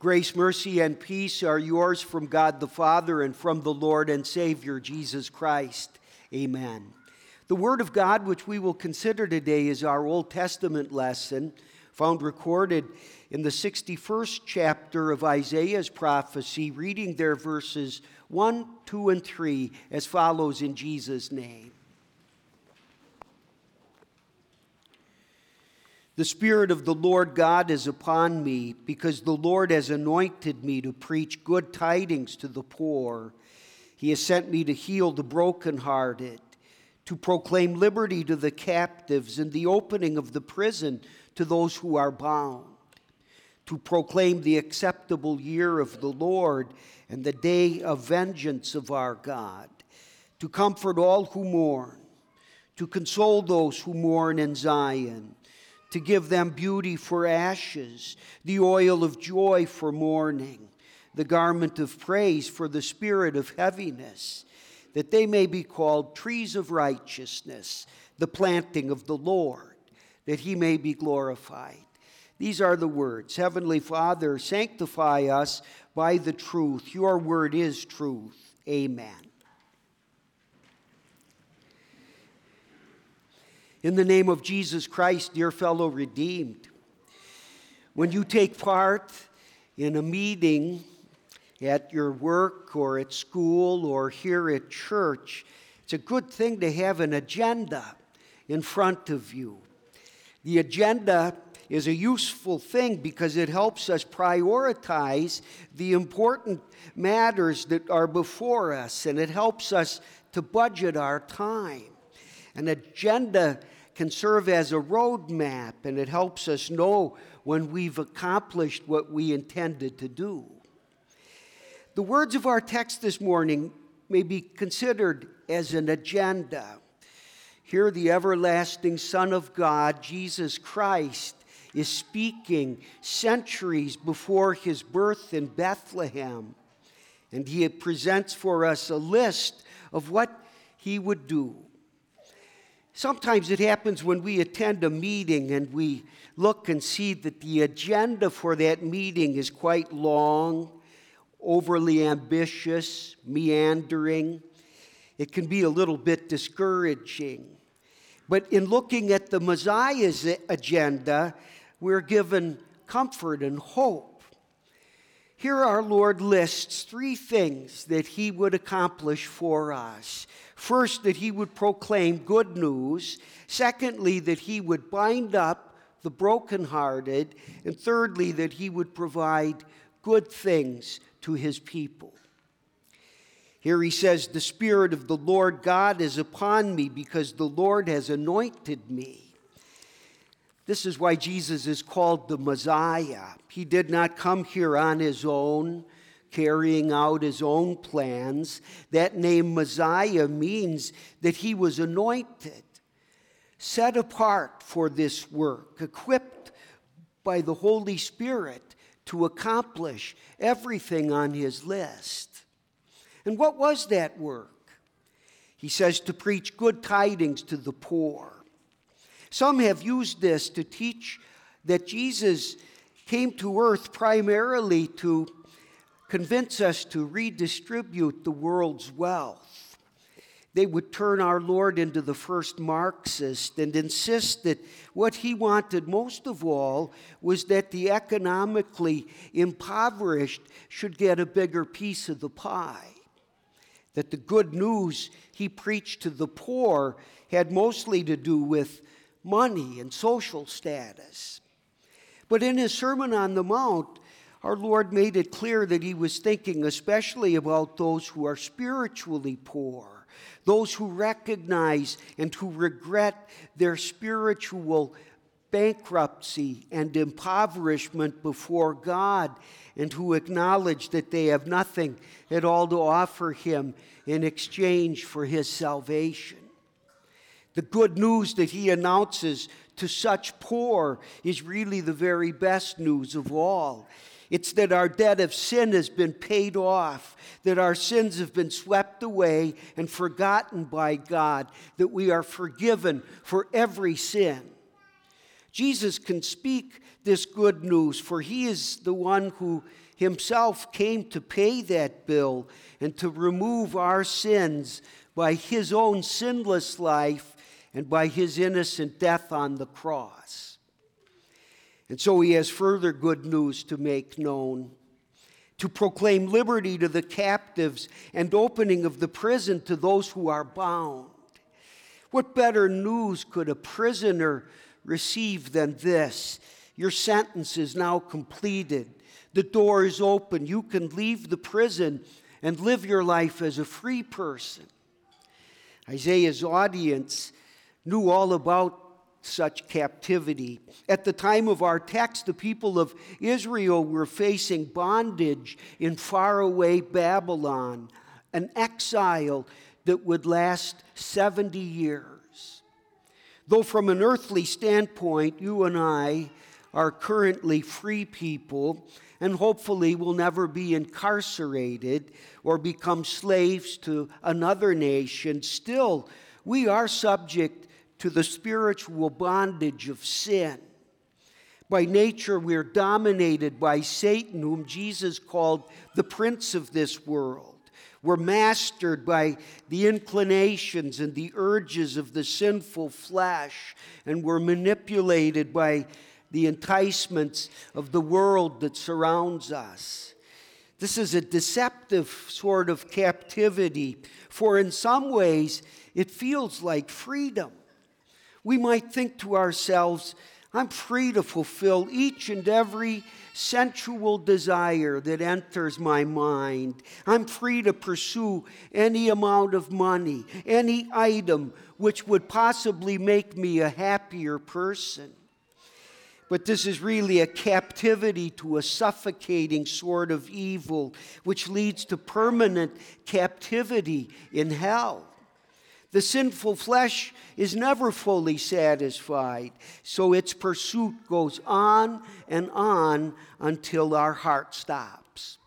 Grace, mercy, and peace are yours from God the Father and from the Lord and Savior Jesus Christ. Amen. The Word of God, which we will consider today, is our Old Testament lesson, found recorded in the 61st chapter of Isaiah's prophecy, reading there verses 1, 2, and 3 as follows in Jesus' name. The Spirit of the Lord God is upon me, because the Lord has anointed me to preach good tidings to the poor. He has sent me to heal the brokenhearted, to proclaim liberty to the captives, and the opening of the prison to those who are bound, to proclaim the acceptable year of the Lord and the day of vengeance of our God, to comfort all who mourn, to console those who mourn in Zion to give them beauty for ashes, the oil of joy for mourning, the garment of praise for the spirit of heaviness, that they may be called trees of righteousness, the planting of the Lord, that he may be glorified. These are the words Heavenly Father, sanctify us by the truth. Your word is truth. Amen. In the name of Jesus Christ, dear fellow redeemed, when you take part in a meeting at your work or at school or here at church, it's a good thing to have an agenda in front of you. The agenda is a useful thing because it helps us prioritize the important matters that are before us and it helps us to budget our time. An agenda can serve as a roadmap and it helps us know when we've accomplished what we intended to do. The words of our text this morning may be considered as an agenda. Here, the everlasting Son of God, Jesus Christ, is speaking centuries before his birth in Bethlehem. And he presents for us a list of what he would do. Sometimes it happens when we attend a meeting and we look and see that the agenda for that meeting is quite long, overly ambitious, meandering. It can be a little bit discouraging. But in looking at the Messiah's agenda, we're given comfort and hope. Here, our Lord lists three things that He would accomplish for us. First, that He would proclaim good news. Secondly, that He would bind up the brokenhearted. And thirdly, that He would provide good things to His people. Here he says, The Spirit of the Lord God is upon me because the Lord has anointed me this is why Jesus is called the Messiah. He did not come here on his own, carrying out his own plans. That name Messiah means that he was anointed, set apart for this work, equipped by the Holy Spirit to accomplish everything on his list. And what was that work? He says to preach good tidings to the poor some have used this to teach that Jesus came to earth primarily to convince us to redistribute the world's wealth. They would turn our Lord into the first Marxist and insist that what he wanted most of all was that the economically impoverished should get a bigger piece of the pie. That the good news he preached to the poor had mostly to do with money and social status. But in his Sermon on the Mount, our Lord made it clear that he was thinking especially about those who are spiritually poor, those who recognize and who regret their spiritual bankruptcy and impoverishment before God, and who acknowledge that they have nothing at all to offer him in exchange for his salvation. The good news that he announces to such poor is really the very best news of all. It's that our debt of sin has been paid off, that our sins have been swept away and forgotten by God, that we are forgiven for every sin. Jesus can speak this good news, for he is the one who himself came to pay that bill and to remove our sins by his own sinless life and by his innocent death on the cross. And so he has further good news to make known to proclaim liberty to the captives and opening of the prison to those who are bound. What better news could a prisoner receive than this? Your sentence is now completed. The door is open. You can leave the prison and live your life as a free person. Isaiah's audience knew all about such captivity. At the time of our text, the people of Israel were facing bondage in faraway Babylon, an exile that would last 70 years. Though, from an earthly standpoint, you and I are currently free people and hopefully will never be incarcerated or become slaves to another nation, still, we are subject to the spiritual bondage of sin. By nature, we're dominated by Satan, whom Jesus called the prince of this world. We're mastered by the inclinations and the urges of the sinful flesh, and we're manipulated by the enticements of the world that surrounds us. This is a deceptive sort of captivity, for in some ways it feels like freedom we might think to ourselves, I'm free to fulfill each and every sensual desire that enters my mind. I'm free to pursue any amount of money, any item which would possibly make me a happier person. But this is really a captivity to a suffocating sort of evil, which leads to permanent captivity in hell. The sinful flesh is never fully satisfied, so its pursuit goes on and on until our heart stops.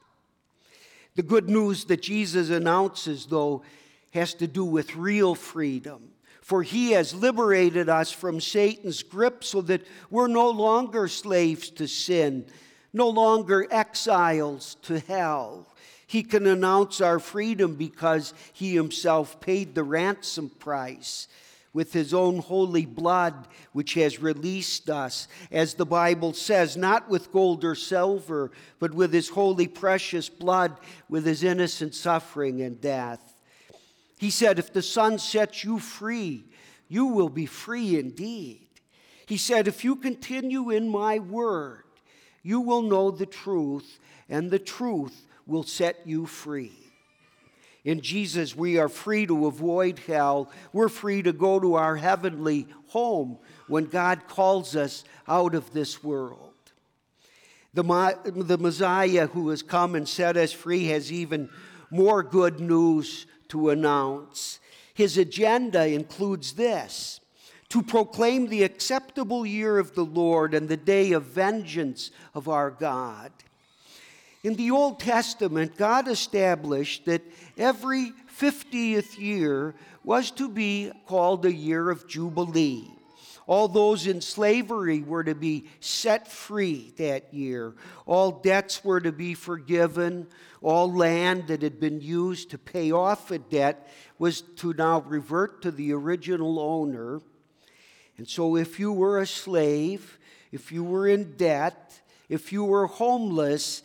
The good news that Jesus announces, though, has to do with real freedom. For he has liberated us from Satan's grip so that we're no longer slaves to sin, no longer exiles to hell. He can announce our freedom because he himself paid the ransom price with his own holy blood, which has released us, as the Bible says, not with gold or silver, but with his holy, precious blood, with his innocent suffering and death. He said, If the Son sets you free, you will be free indeed. He said, If you continue in my word, you will know the truth, and the truth will set you free. In Jesus, we are free to avoid hell. We're free to go to our heavenly home when God calls us out of this world. The, the Messiah who has come and set us free has even more good news to announce. His agenda includes this to proclaim the acceptable year of the Lord and the day of vengeance of our God. In the Old Testament, God established that every 50th year was to be called a year of Jubilee. All those in slavery were to be set free that year. All debts were to be forgiven. All land that had been used to pay off a debt was to now revert to the original owner. And so, if you were a slave, if you were in debt, if you were homeless,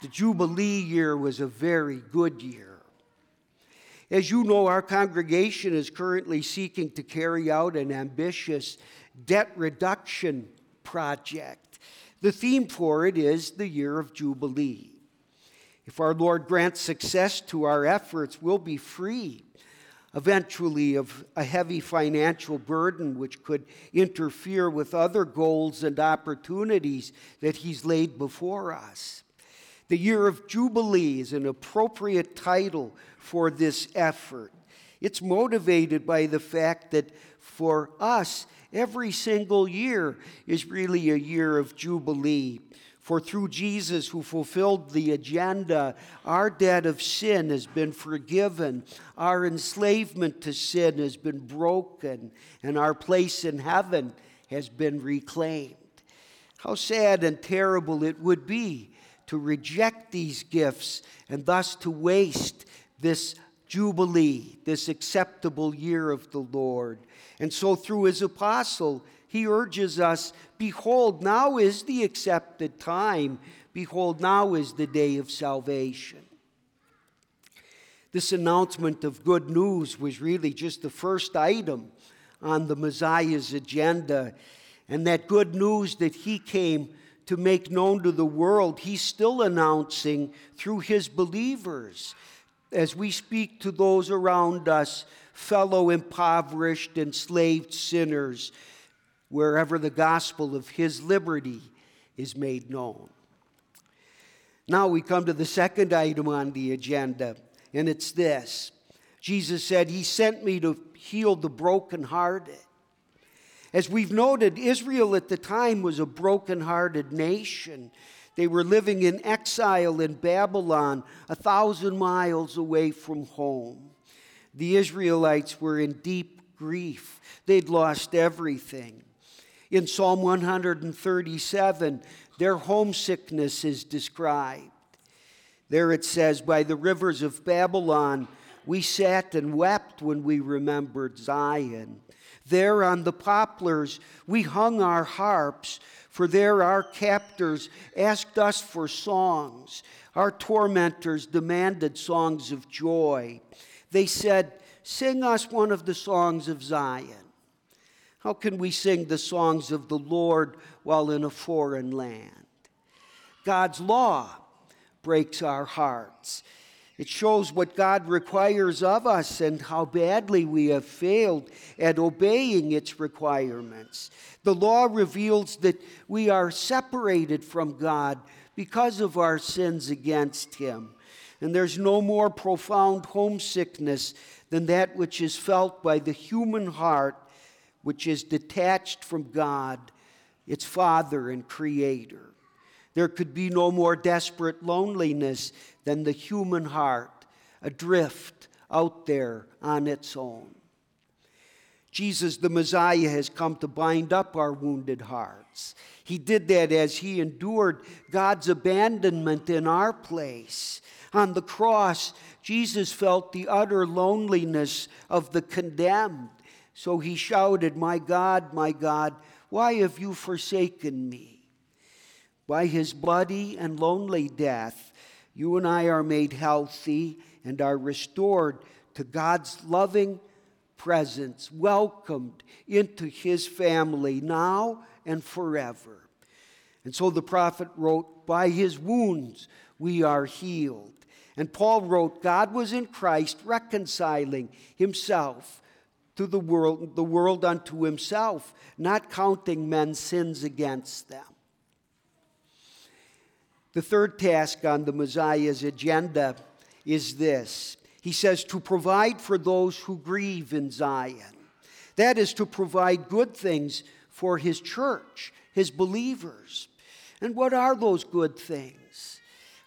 the Jubilee year was a very good year. As you know, our congregation is currently seeking to carry out an ambitious debt reduction project. The theme for it is the year of Jubilee. If our Lord grants success to our efforts, we'll be free eventually of a heavy financial burden which could interfere with other goals and opportunities that He's laid before us. The year of Jubilee is an appropriate title for this effort. It's motivated by the fact that for us, every single year is really a year of Jubilee. For through Jesus, who fulfilled the agenda, our debt of sin has been forgiven, our enslavement to sin has been broken, and our place in heaven has been reclaimed. How sad and terrible it would be to reject these gifts and thus to waste this jubilee, this acceptable year of the Lord. And so, through his apostle, he urges us Behold, now is the accepted time. Behold, now is the day of salvation. This announcement of good news was really just the first item on the Messiah's agenda. And that good news that he came to make known to the world, he's still announcing through his believers as we speak to those around us, fellow impoverished, enslaved sinners, wherever the gospel of his liberty is made known. Now we come to the second item on the agenda, and it's this Jesus said, He sent me to heal the brokenhearted. As we've noted, Israel at the time was a broken-hearted nation. They were living in exile in Babylon, a thousand miles away from home. The Israelites were in deep grief. They'd lost everything. In Psalm 137, their homesickness is described. There it says, By the rivers of Babylon, we sat and wept when we remembered Zion. There on the poplars, we hung our harps, for there our captors asked us for songs. Our tormentors demanded songs of joy. They said, Sing us one of the songs of Zion. How can we sing the songs of the Lord while in a foreign land? God's law breaks our hearts. It shows what God requires of us and how badly we have failed at obeying its requirements. The law reveals that we are separated from God because of our sins against Him. And there's no more profound homesickness than that which is felt by the human heart, which is detached from God, its Father and Creator. There could be no more desperate loneliness than the human heart, adrift out there on its own. Jesus, the Messiah, has come to bind up our wounded hearts. He did that as he endured God's abandonment in our place. On the cross, Jesus felt the utter loneliness of the condemned. So he shouted, My God, my God, why have you forsaken me? By his bloody and lonely death, you and I are made healthy and are restored to God's loving presence, welcomed into his family now and forever. And so the prophet wrote, By his wounds we are healed. And Paul wrote, God was in Christ reconciling himself to the world, the world unto himself, not counting men's sins against them. The third task on the Messiah's agenda is this He says, to provide for those who grieve in Zion. That is to provide good things for his church, his believers. And what are those good things?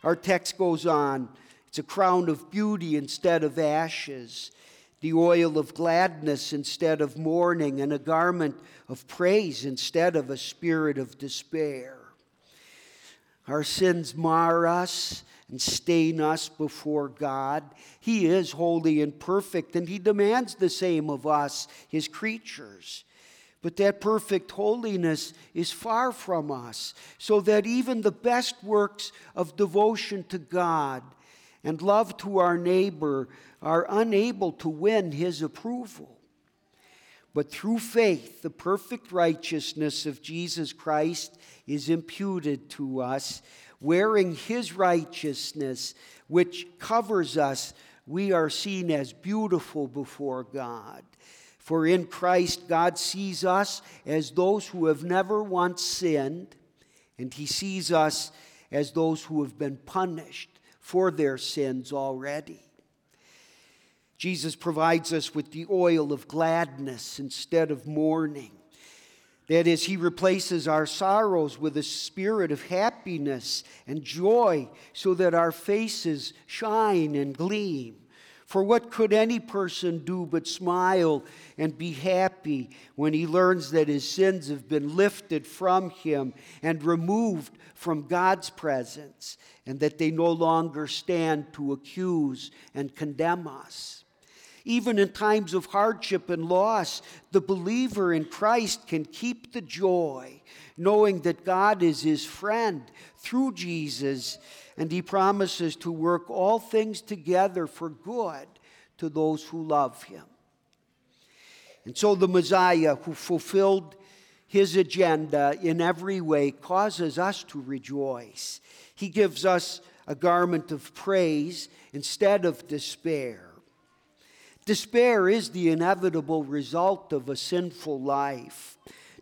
Our text goes on it's a crown of beauty instead of ashes, the oil of gladness instead of mourning, and a garment of praise instead of a spirit of despair. Our sins mar us and stain us before God. He is holy and perfect, and He demands the same of us, His creatures. But that perfect holiness is far from us, so that even the best works of devotion to God and love to our neighbor are unable to win His approval. But through faith, the perfect righteousness of Jesus Christ is imputed to us. Wearing his righteousness, which covers us, we are seen as beautiful before God. For in Christ, God sees us as those who have never once sinned, and he sees us as those who have been punished for their sins already. Jesus provides us with the oil of gladness instead of mourning. That is, He replaces our sorrows with a spirit of happiness and joy so that our faces shine and gleam. For what could any person do but smile and be happy when he learns that his sins have been lifted from him and removed from God's presence, and that they no longer stand to accuse and condemn us? Even in times of hardship and loss, the believer in Christ can keep the joy, knowing that God is his friend through Jesus and he promises to work all things together for good to those who love him. And so the Messiah, who fulfilled his agenda in every way, causes us to rejoice. He gives us a garment of praise instead of despair. Despair is the inevitable result of a sinful life.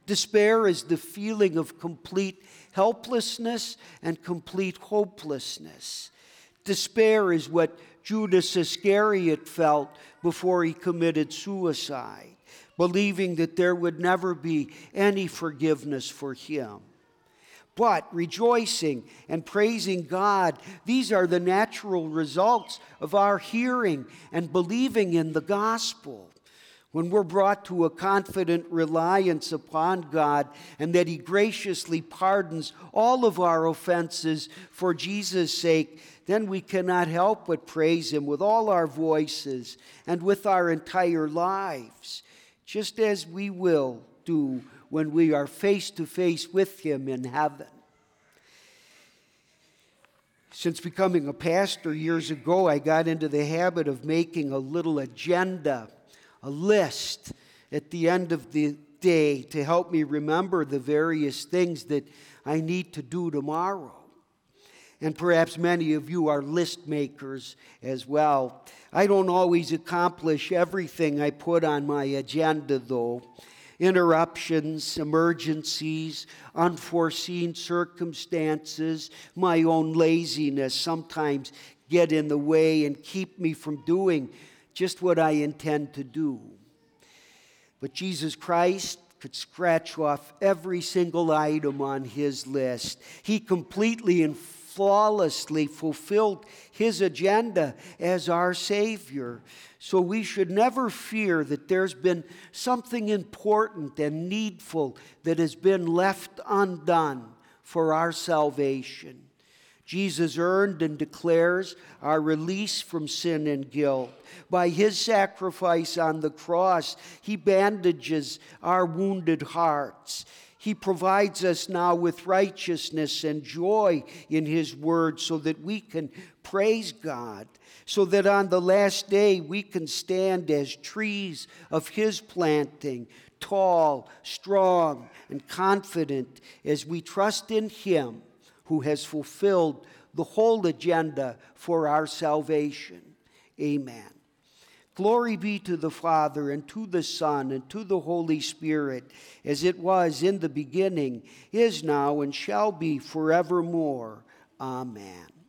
Despair is the feeling of complete helplessness and complete hopelessness. Despair is what Judas Iscariot felt before he committed suicide, believing that there would never be any forgiveness for him. But rejoicing and praising God, these are the natural results of our hearing and believing in the gospel. When we're brought to a confident reliance upon God and that He graciously pardons all of our offenses for Jesus' sake, then we cannot help but praise Him with all our voices and with our entire lives, just as we will do when we are face to face with Him in heaven. Since becoming a pastor years ago, I got into the habit of making a little agenda a list at the end of the day to help me remember the various things that I need to do tomorrow. And perhaps many of you are list makers as well. I don't always accomplish everything I put on my agenda, though. Interruptions, emergencies, unforeseen circumstances, my own laziness sometimes get in the way and keep me from doing just what I intend to do. But Jesus Christ could scratch off every single item on his list. He completely and flawlessly fulfilled his agenda as our Savior. So we should never fear that there's been something important and needful that has been left undone for our salvation. Jesus earned and declares our release from sin and guilt. By his sacrifice on the cross, he bandages our wounded hearts. He provides us now with righteousness and joy in His Word so that we can praise God, so that on the last day we can stand as trees of His planting, tall, strong, and confident as we trust in Him who has fulfilled the whole agenda for our salvation. Amen. Glory be to the Father, and to the Son, and to the Holy Spirit, as it was in the beginning, is now, and shall be forevermore. Amen.